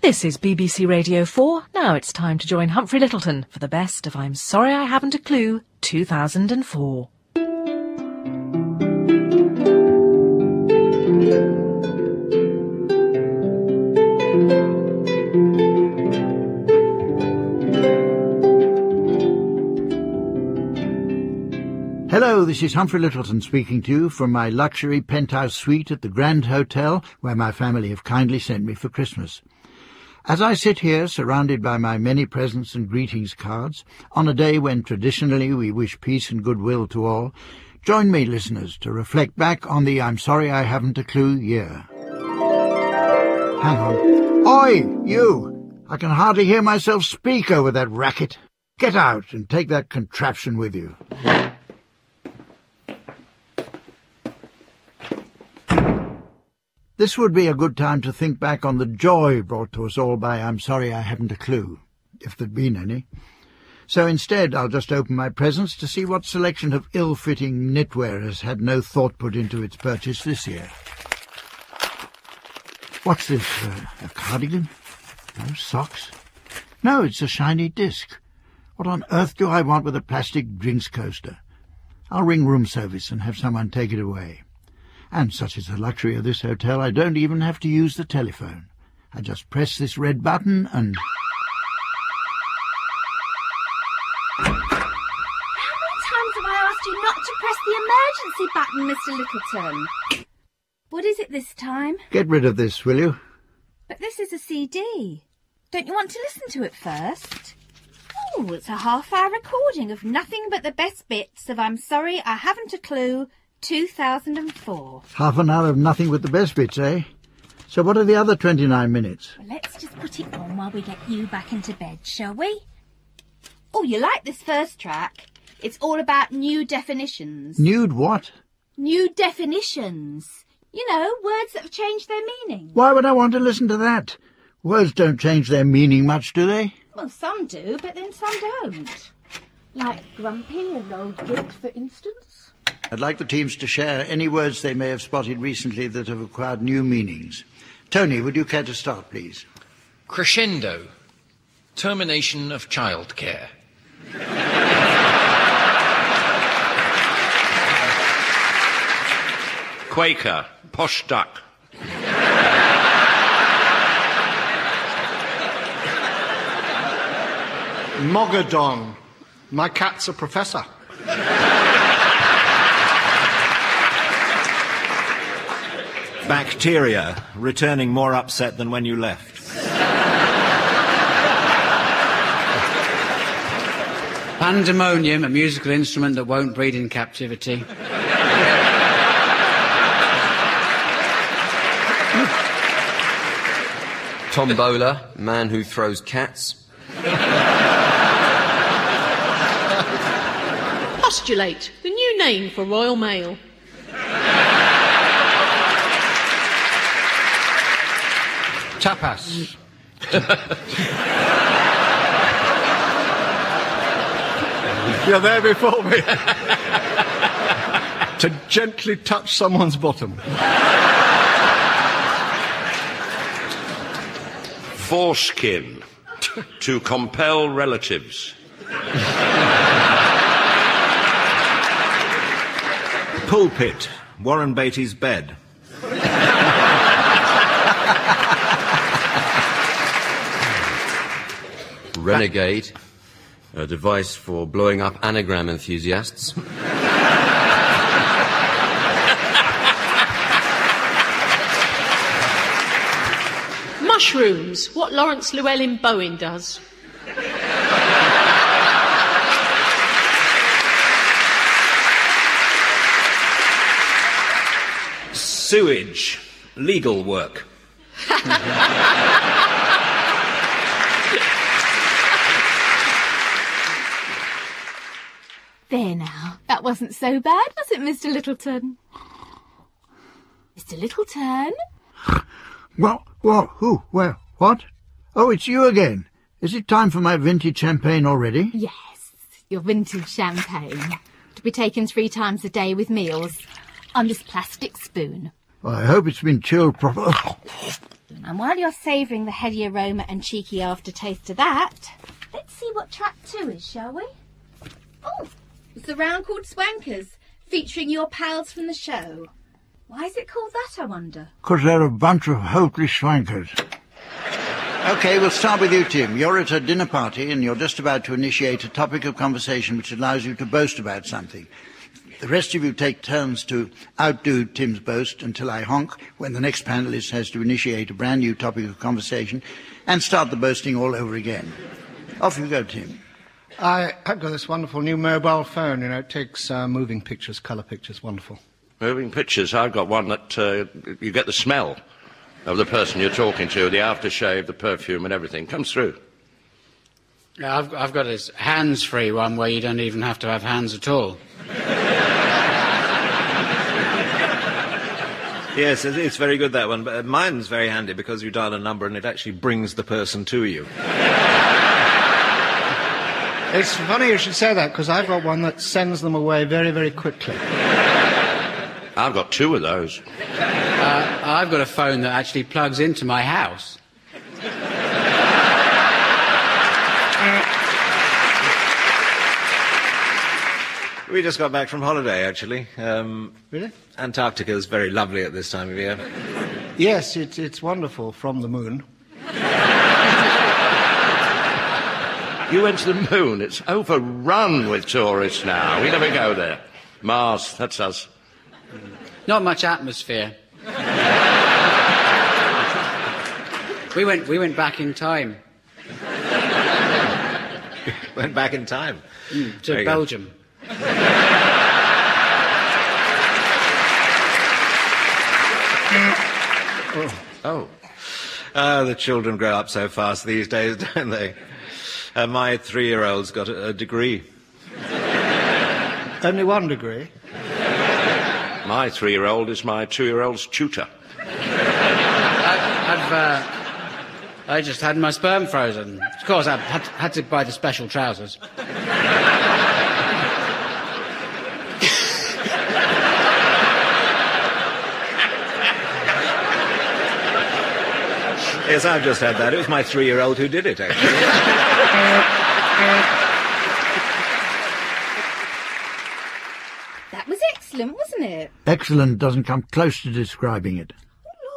This is BBC Radio 4. Now it's time to join Humphrey Lyttelton for the best of I'm Sorry I Haven't a Clue 2004. Hello, this is Humphrey Lyttelton speaking to you from my luxury penthouse suite at the Grand Hotel where my family have kindly sent me for Christmas. As I sit here, surrounded by my many presents and greetings cards, on a day when traditionally we wish peace and goodwill to all, join me, listeners, to reflect back on the I'm sorry I haven't a clue year. Hang on. Oi, you! I can hardly hear myself speak over that racket. Get out and take that contraption with you. This would be a good time to think back on the joy brought to us all by I'm sorry I haven't a clue, if there'd been any. So instead, I'll just open my presents to see what selection of ill-fitting knitwear has had no thought put into its purchase this year. What's this, uh, a cardigan? No socks? No, it's a shiny disc. What on earth do I want with a plastic drinks coaster? I'll ring room service and have someone take it away. And such is the luxury of this hotel, I don't even have to use the telephone. I just press this red button and... How many times have I asked you not to press the emergency button, Mr. Lyttelton? What is it this time? Get rid of this, will you? But this is a CD. Don't you want to listen to it first? Oh, it's a half-hour recording of nothing but the best bits of I'm Sorry I Haven't a Clue 2004. Half an hour of nothing with the best bits, eh? So what are the other 29 minutes? Well, let's just put it on while we get you back into bed, shall we? Oh, you like this first track? It's all about new definitions. Nude what? New definitions. You know, words that have changed their meaning. Why would I want to listen to that? Words don't change their meaning much, do they? Well, some do, but then some don't. Like grumpy and old git, for instance. I'd like the teams to share any words they may have spotted recently that have acquired new meanings. Tony, would you care to start, please? Crescendo. Termination of childcare. Quaker, posh duck. Mogadon. My cat's a professor. Bacteria, returning more upset than when you left. Pandemonium, a musical instrument that won't breed in captivity. Tombola, man who throws cats. Postulate, the new name for Royal Mail. Tapas. You're there before me. to gently touch someone's bottom. Foreskin. to compel relatives. Pulpit, Warren Beatty's bed. Renegade, a device for blowing up anagram enthusiasts. Mushrooms, what Laurence Llewelyn Bowen does. Sewage. Legal work. There now. That wasn't so bad, was it, Mr. Lyttelton? Mr. Lyttelton? What? What? Who? Where? What? Oh, it's you again. Is it time for my vintage champagne already? Yes, your vintage champagne. To be taken three times a day with meals on this plastic spoon. Well, I hope it's been chilled properly. And while you're savouring the heady aroma and cheeky aftertaste of that, let's see what track two is, shall we? Oh, it's the round called Swankers, featuring your pals from the show. Why is it called that, I wonder? Because they're a bunch of hopeless swankers. Okay, we'll start with you, Tim. You're at a dinner party and you're just about to initiate a topic of conversation which allows you to boast about something. The rest of you take turns to outdo Tim's boast until I honk when the next panelist has to initiate a brand new topic of conversation and start the boasting all over again. Off you go, Tim. I, I've got this wonderful new mobile phone. You know, it takes uh, moving pictures, colour pictures. Wonderful. Moving pictures. I've got one that uh, you get the smell of the person you're talking to, the aftershave, the perfume, and everything comes through. Yeah, I've, I've got this hands-free one where you don't even have to have hands at all. Yes, it's very good that one. But uh, mine's very handy because you dial a number and it actually brings the person to you. It's funny you should say that because I've got one that sends them away very, very quickly. I've got two of those. Uh, I've got a phone that actually plugs into my house. We just got back from holiday, actually. Um, Really? Antarctica is very lovely at this time of year. Yes, it, it's wonderful from the moon. You went to the moon. It's overrun with tourists now. We never go there. Mars, that's us. Not much atmosphere. we went. We went back in time Went back in time. to Very. Belgium. Oh. Ah, the children grow up so fast these days, don't they? Uh, my three-year-old's got a, a degree. Only one degree. My three year old is my two year old's tutor. I've. Uh, I just had my sperm frozen. Of course, I had, had to buy the special trousers. Yes, I've just had that. It was my three-year-old who did it, actually. That was excellent, wasn't it? Excellent doesn't come close to describing it.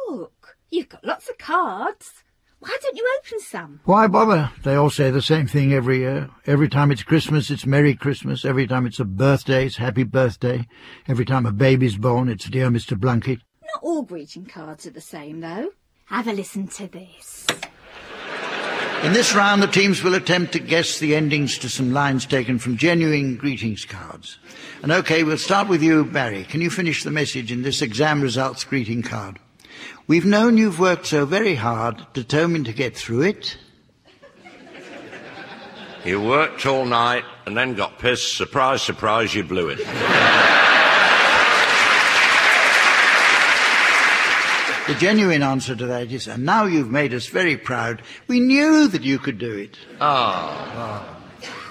Look, you've got lots of cards. Why don't you open some? Why bother? They all say the same thing every year. Every time it's Christmas, it's Merry Christmas. Every time it's a birthday, it's Happy Birthday. Every time a baby's born, it's Dear Mr. Blunkett. Not all greeting cards are the same, though. Have a listen to this. In this round, the teams will attempt to guess the endings to some lines taken from genuine greetings cards. And okay, we'll start with you, Barry. Can you finish the message in this exam results greeting card? We've known you've worked so very hard, determined to get through it. You worked all night and then got pissed. Surprise, surprise, you blew it. The genuine answer to that is, and now you've made us very proud. We knew that you could do it. Ah.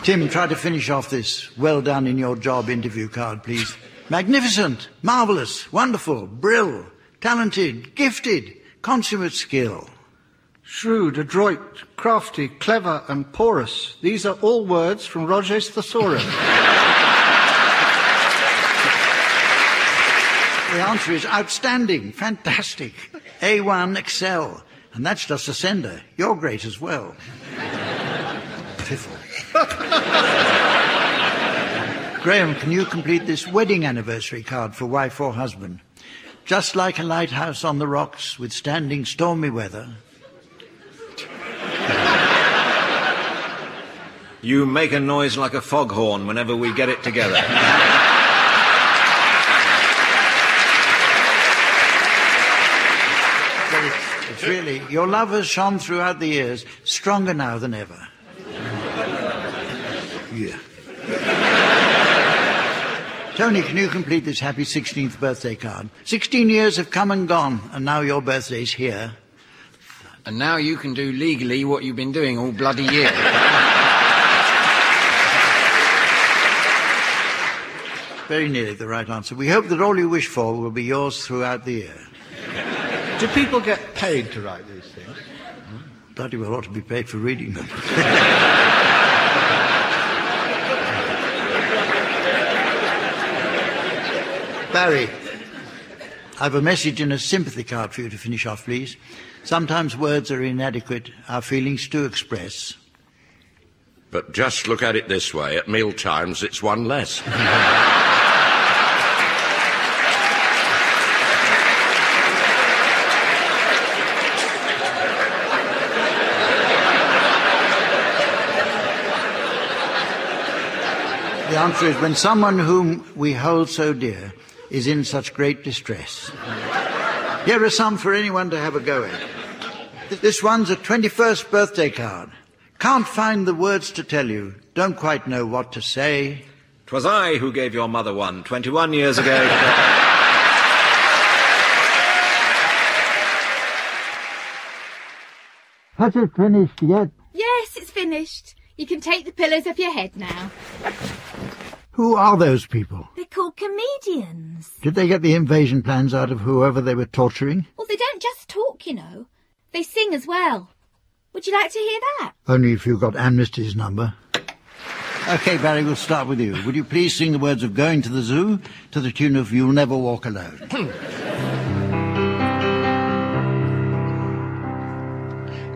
Tim, try to finish off this well done in your job interview card, please. Magnificent, marvellous, wonderful, brill, talented, gifted, consummate skill. Shrewd, adroit, crafty, clever, and porous. These are all words from Roget's Thesaurus. answer is outstanding, fantastic, A1, excel. And that's just a sender. You're great as well. Piffle. Graham, can you complete this wedding anniversary card for wife or husband? Just like a lighthouse on the rocks, withstanding stormy weather. You make a noise like a foghorn whenever we get it together. It's, it's really, your love has shone throughout the years, stronger now than ever. Yeah. Tony, can you complete this happy 16th birthday card? 16 years have come and gone, and now your birthday's here. And now you can do legally what you've been doing all bloody year. Very nearly the right answer. We hope that all you wish for will be yours throughout the year. Do people get paid to write these things? Bloody well ought to be paid for reading them. Barry, I've a message and a sympathy card for you to finish off, please. Sometimes words are inadequate, our feelings to express. But just look at it this way at meal times, it's one less. The answer is when someone whom we hold so dear is in such great distress. Here are some for anyone to have a go at. This one's a 21st birthday card. Can't find the words to tell you. Don't quite know what to say. Twas I who gave your mother one 21 years ago. Has it finished yet? Yes, it's finished. You can take the pillows off your head now. Who are those people? They're called comedians. Did they get the invasion plans out of whoever they were torturing? Well, they don't just talk, you know. They sing as well. Would you like to hear that? Only if you've got Amnesty's number. Okay, Barry, we'll start with you. Would you please sing the words of Going to the Zoo to the tune of You'll Never Walk Alone?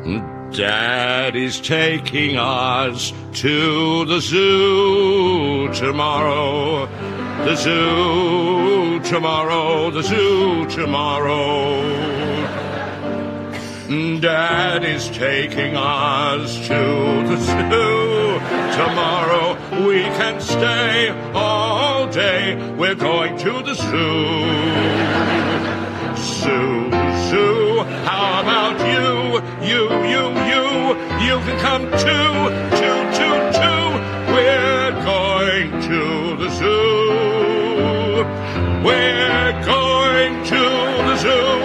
Hmm. Daddy's taking us to the zoo tomorrow. The zoo tomorrow, the zoo tomorrow. Daddy's taking us to the zoo tomorrow. We can stay all day. We're going to the zoo. Zoo, zoo, how about you? You, you, you, you can come too, too, too, too. We're going to the zoo. We're going to the zoo.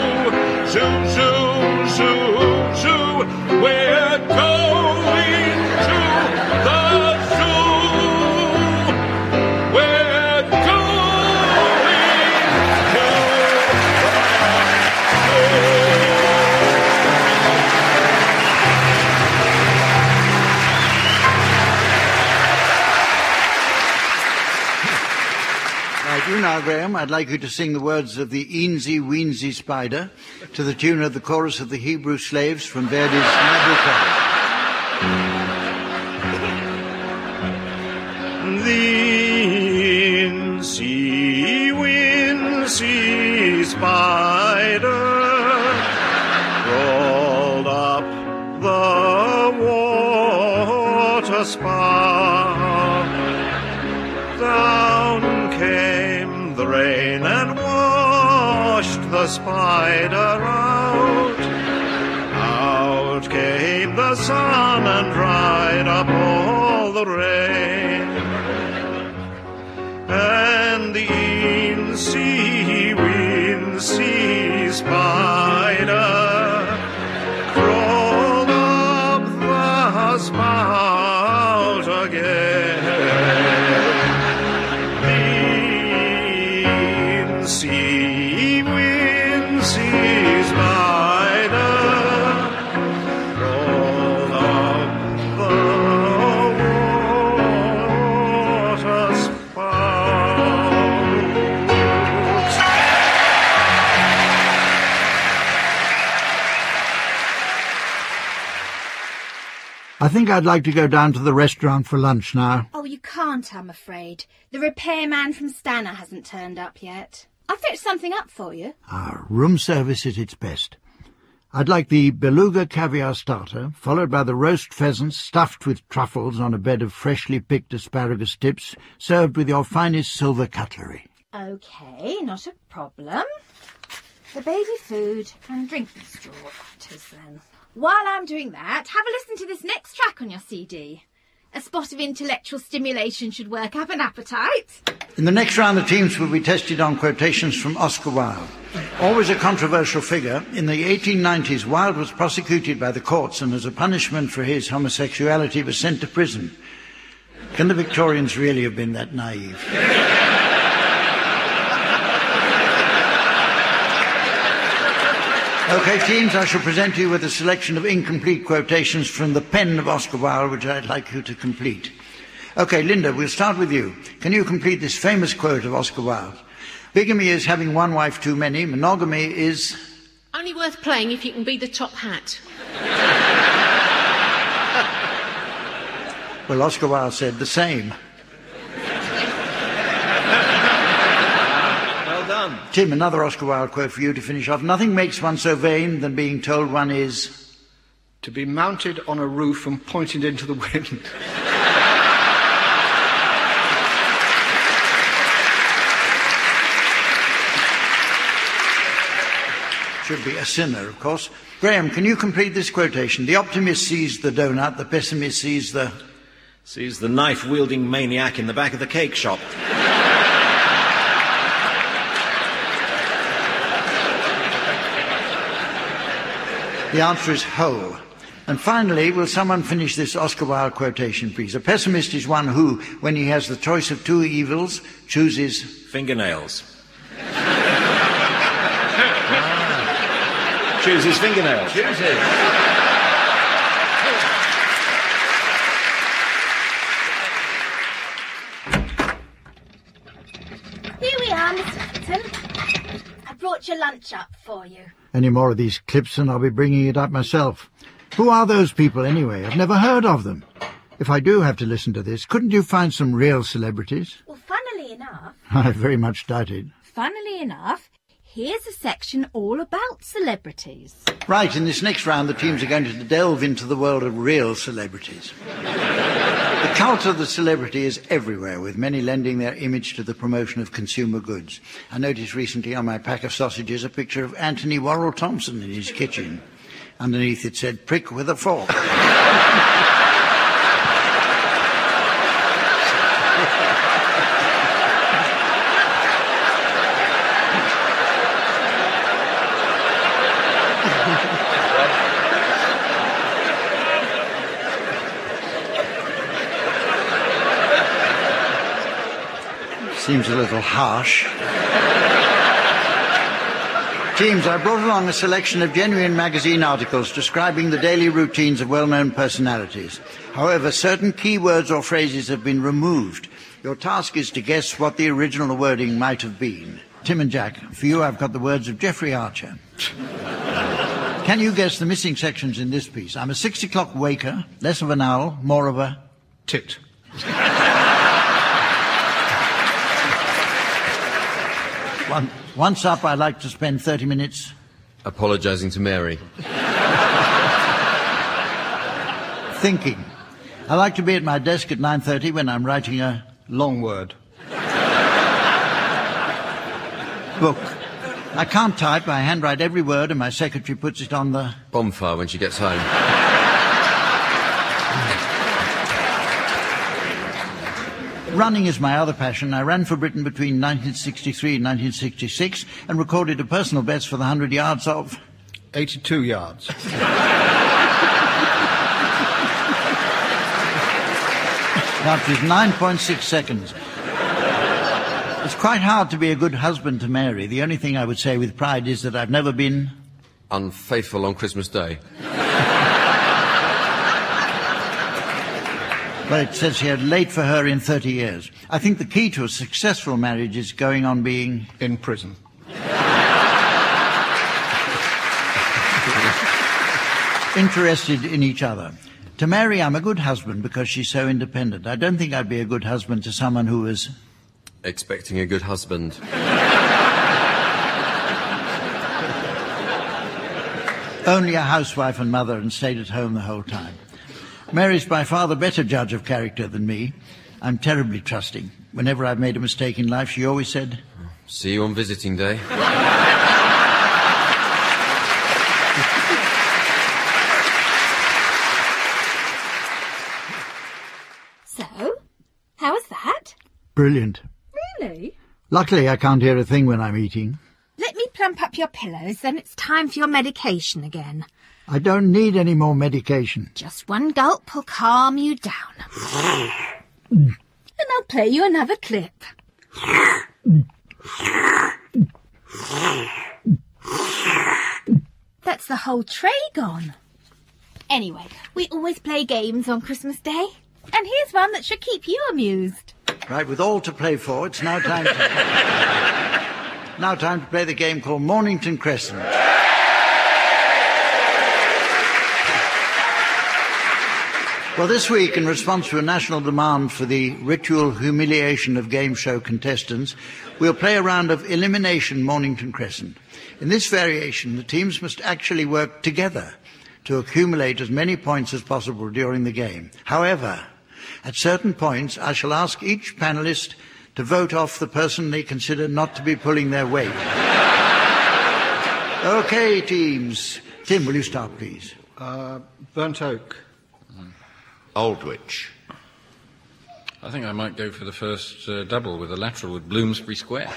Graham, I'd like you to sing the words of the Eensy Weensy Spider to the tune of the chorus of the Hebrew slaves from Verdi's Nabucco. Spider out. Out came the sun and dried up all the rain. And the incy wincy spider think I'd like to go down to the restaurant for lunch now. Oh, you can't, I'm afraid. The repairman from Stannah hasn't turned up yet. I'll fetch something up for you. Our room service at its best. I'd like the beluga caviar starter, followed by the roast pheasant stuffed with truffles on a bed of freshly picked asparagus tips, served with your finest silver cutlery. Okay, not a problem. The baby food and drinking straw. That is then. While I'm doing that, have a listen to this next track on your CD. A spot of intellectual stimulation should work up an appetite. In the next round, the teams will be tested on quotations from Oscar Wilde. Always a controversial figure, in the 1890s, Wilde was prosecuted by the courts and, as a punishment for his homosexuality, was sent to prison. Can the Victorians really have been that naive? Okay, teams, I shall present you with a selection of incomplete quotations from the pen of Oscar Wilde, which I'd like you to complete. Okay, Linda, we'll start with you. Can you complete this famous quote of Oscar Wilde? Bigamy is having one wife too many. Monogamy is. Only worth playing if you can be the top hat. Well, Oscar Wilde said the same. Well done. Tim, another Oscar Wilde quote for you to finish off. Nothing makes one so vain than being told one is. To be mounted on a roof and pointed into the wind. Should be a sinner, of course. Graham, can you complete this quotation? The optimist sees the donut, the pessimist sees the. Sees the knife wielding maniac in the back of the cake shop. The answer is whole. And finally, will someone finish this Oscar Wilde quotation, please? A pessimist is one who, when he has the choice of two evils, chooses. Fingernails. Ah. Chooses fingernails. Chooses. Here we are, Miss Atherton. I brought your lunch up for you. Any more of these clips and I'll be bringing it up myself. Who are those people anyway? I've never heard of them. If I do have to listen to this, couldn't you find some real celebrities? Well, funnily enough, I very much doubt it. funnily enough, here's a section all about celebrities. Right, in this next round, the teams are going to delve into the world of real celebrities. The cult of the celebrity is everywhere, with many lending their image to the promotion of consumer goods. I noticed recently on my pack of sausages a picture of Antony Worrall Thompson in his kitchen. Underneath it said, prick with a fork. Seems a little harsh. Teams, I brought along a selection of genuine magazine articles describing the daily routines of well-known personalities. However, certain key words or phrases have been removed. Your task is to guess what the original wording might have been. Tim and Jack, for you I've got the words of Jeffrey Archer. Can you guess the missing sections in this piece? I'm a six o'clock waker, less of an owl, more of a tit. One, once up, I like to spend 30 minutes Apologising to Mary. thinking. I like to be at my desk at 9.30 when I'm writing a Long word. book. I can't type. I handwrite every word and my secretary puts it on the... Bonfire when she gets home. Running is my other passion. I ran for Britain between 1963 and 1966 and recorded a personal best for the 100 yards of... 82 yards. That was 9.6 seconds. It's quite hard to be a good husband to Mary. The only thing I would say with pride is that I've never been... Unfaithful on Christmas Day. Well, it says here, late for her in 30 years. I think the key to a successful marriage is going on being... In prison. interested in each other. To Mary, I'm a good husband because she's so independent. I don't think I'd be a good husband to someone who was... Expecting a good husband. only a housewife and mother and stayed at home the whole time. Mary's by far the better judge of character than me. I'm terribly trusting. Whenever I've made a mistake in life, she always said, See you on visiting day. So, how was that? Brilliant. Really? Luckily, I can't hear a thing when I'm eating. Let up your pillows, then it's time for your medication again. I don't need any more medication. Just one gulp will calm you down. and I'll play you another clip. That's the whole tray gone. Anyway, we always play games on Christmas Day. And here's one that should keep you amused. Right, with all to play for, it's now time to... now time to play the game called Mornington Crescent. Well, this week, in response to a national demand for the ritual humiliation of game show contestants, we'll play a round of Elimination Mornington Crescent. In this variation, the teams must actually work together to accumulate as many points as possible during the game. However, at certain points, I shall ask each panelist to vote off the person they consider not to be pulling their weight. okay, teams. Tim, will you start, please? Uh, Burnt Oak. Aldwych. I think I might go for the first uh, double with a lateral with Bloomsbury Square.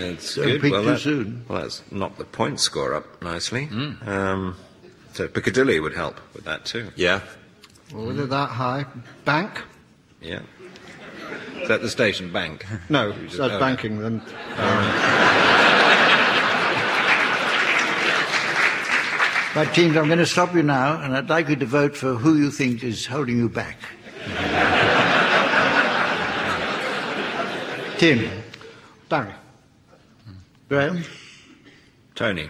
It's Don't good. peak well, too that- soon. Well, that's knocked the point score up nicely. Um, so Piccadilly would help with that too. Yeah. Well, with it that high. Bank? Yeah. Is that the station bank? No, You just- oh, banking then. Um, but teams, I'm going to stop you now, and I'd like you to vote for who you think is holding you back. Tim. Barry. Graham. Tony.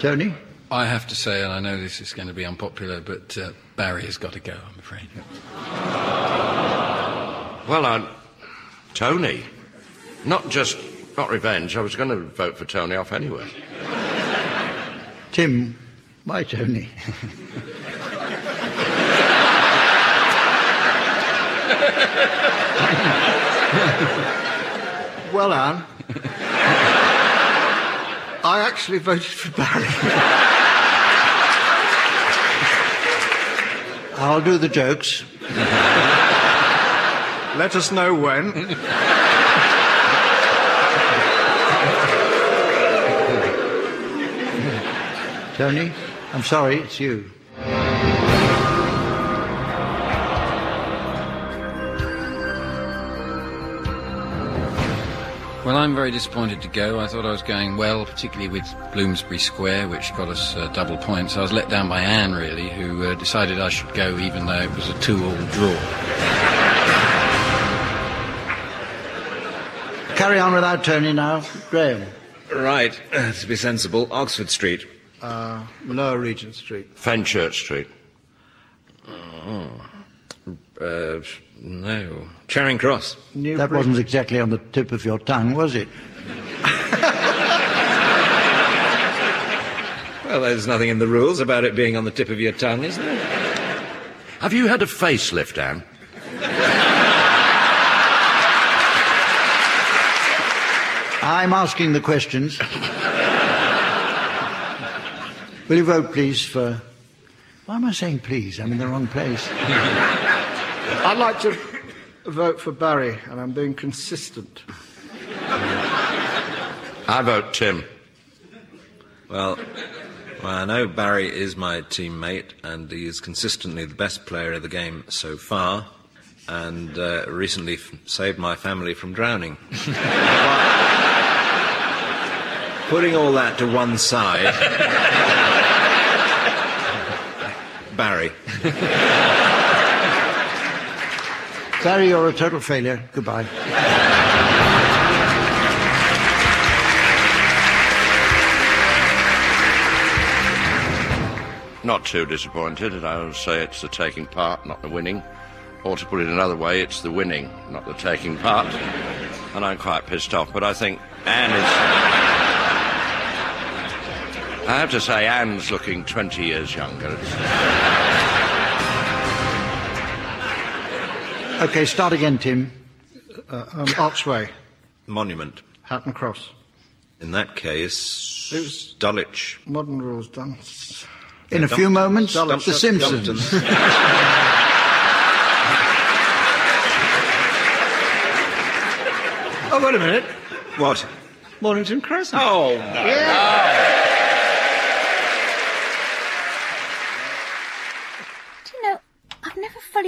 Tony. I have to say, and I know this is going to be unpopular, but uh, Barry has got to go, I'm afraid. Well, I, Tony. Not just, not revenge. I was going to vote for Tony off anyway. Tim. Why Tony? Well, Anne. I actually voted for Barry. I'll do the jokes. Let us know when. Tony, I'm sorry, it's you. I'm very disappointed to go. I thought I was going well, particularly with Bloomsbury Square, which got us uh, double points. I was let down by Anne, really, who uh, decided I should go even though it was a two-all draw. Carry on without Tony now. Graham. Right. Uh, to be sensible, Oxford Street. Uh, Lower Regent Street. Fenchurch Street. Uh, no. Charing Cross. New that Bridge. wasn't exactly on the tip of your tongue, was it? Well, there's nothing in the rules about it being on the tip of your tongue, is there? Have you had a facelift, Anne? I'm asking the questions. Will you vote, please, for. Why am I saying please? I'm in the wrong place. I'd like to vote for Barry, and I'm being consistent. I vote Tim. Well, well, I know Barry is my teammate, and he is consistently the best player of the game so far, and uh, recently f- saved my family from drowning. Putting all that to one side, Barry. Barry, you're a total failure. Goodbye. Not too disappointed, I would say it's the taking part, not the winning. Or to put it another way, it's the winning, not the taking part. And I'm quite pissed off, but I think Anne is. I have to say, Anne's looking 20 years younger. Okay, start again, Tim. Uh, um, Archway. Monument. Hatton Cross. In that case, It was- Dulwich. Modern rules done. In a Dump- few moments, Dump- The Simpsons. Dumpton. Oh, wait a minute. What? Mornington Crescent. Oh, Do you know, I've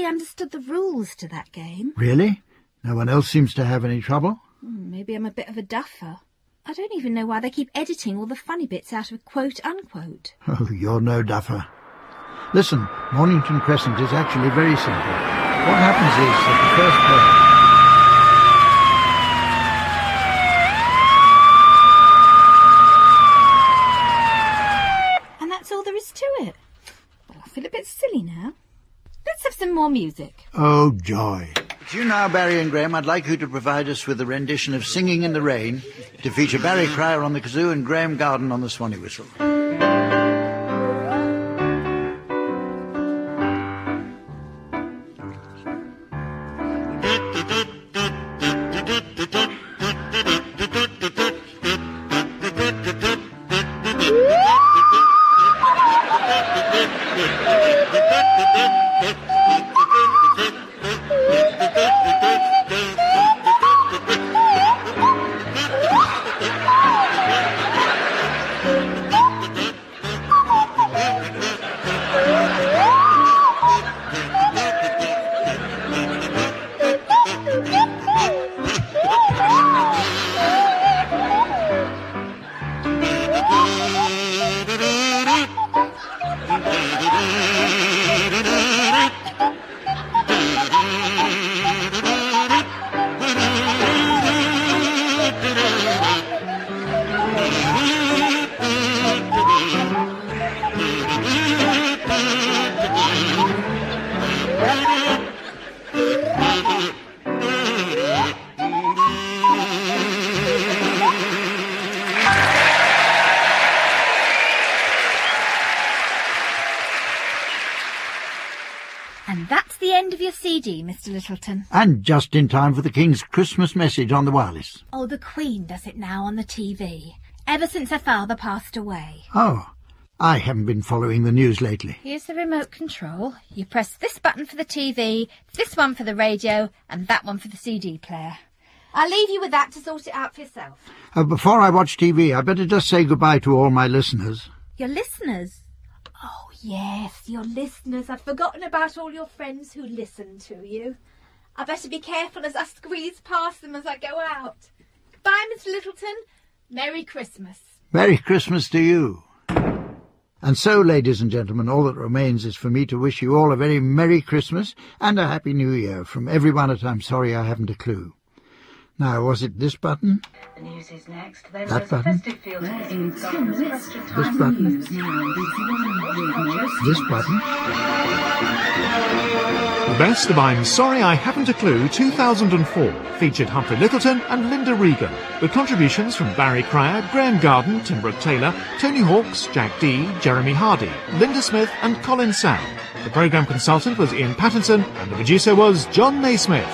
fully understood the rules to that game. Really? No one else seems to have any trouble? Hmm. maybe I'm a bit of a duffer. I don't even know why they keep editing all the funny bits out of quote unquote. Oh, you're no duffer. Listen, Mornington Crescent is actually very simple. What happens is that the first player... And that's all there is to it. Well, I feel a bit silly now. Let's have some more music. Oh, joy. Do you now, Barry and Graham, I'd like you to provide us with a rendition of Singing in the Rain to feature Barry Cryer on the kazoo and Graham Garden on the swanee whistle. CD, Mr. Lyttelton. And just in time for the King's Christmas message on the wireless. Oh, the Queen does it now on the TV. Ever since her father passed away. Oh, I haven't been following the news lately. Here's the remote control. You press this button for the TV, this one for the radio, and that one for the CD player. I'll leave you with that to sort it out for yourself. Uh, before I watch TV, I better just say goodbye to all my listeners. Your listeners? Yes, your listeners. I'd forgotten about all your friends who listen to you. I better be careful as I squeeze past them as I go out. Bye, Mr. Lyttelton. Merry Christmas. Merry Christmas to you. And so, ladies and gentlemen, all that remains is for me to wish you all a very Merry Christmas and a Happy New Year from everyone at I'm Sorry I Haven't a Clue. Now, was it this button? The news is next. That button? festive feel to this week's Gardeners question This time. button? This This button? The best of I'm Sorry I Haven't a Clue 2004 featured Humphrey Lyttelton and Linda Regan, with contributions from Barry Cryer, Graham Garden, Tim Brooke Taylor, Tony Hawks, Jack Dee, Jeremy Hardy, Linda Smith and Colin Sell. The programme consultant was Iain Pattinson and the producer was Jon Naismith.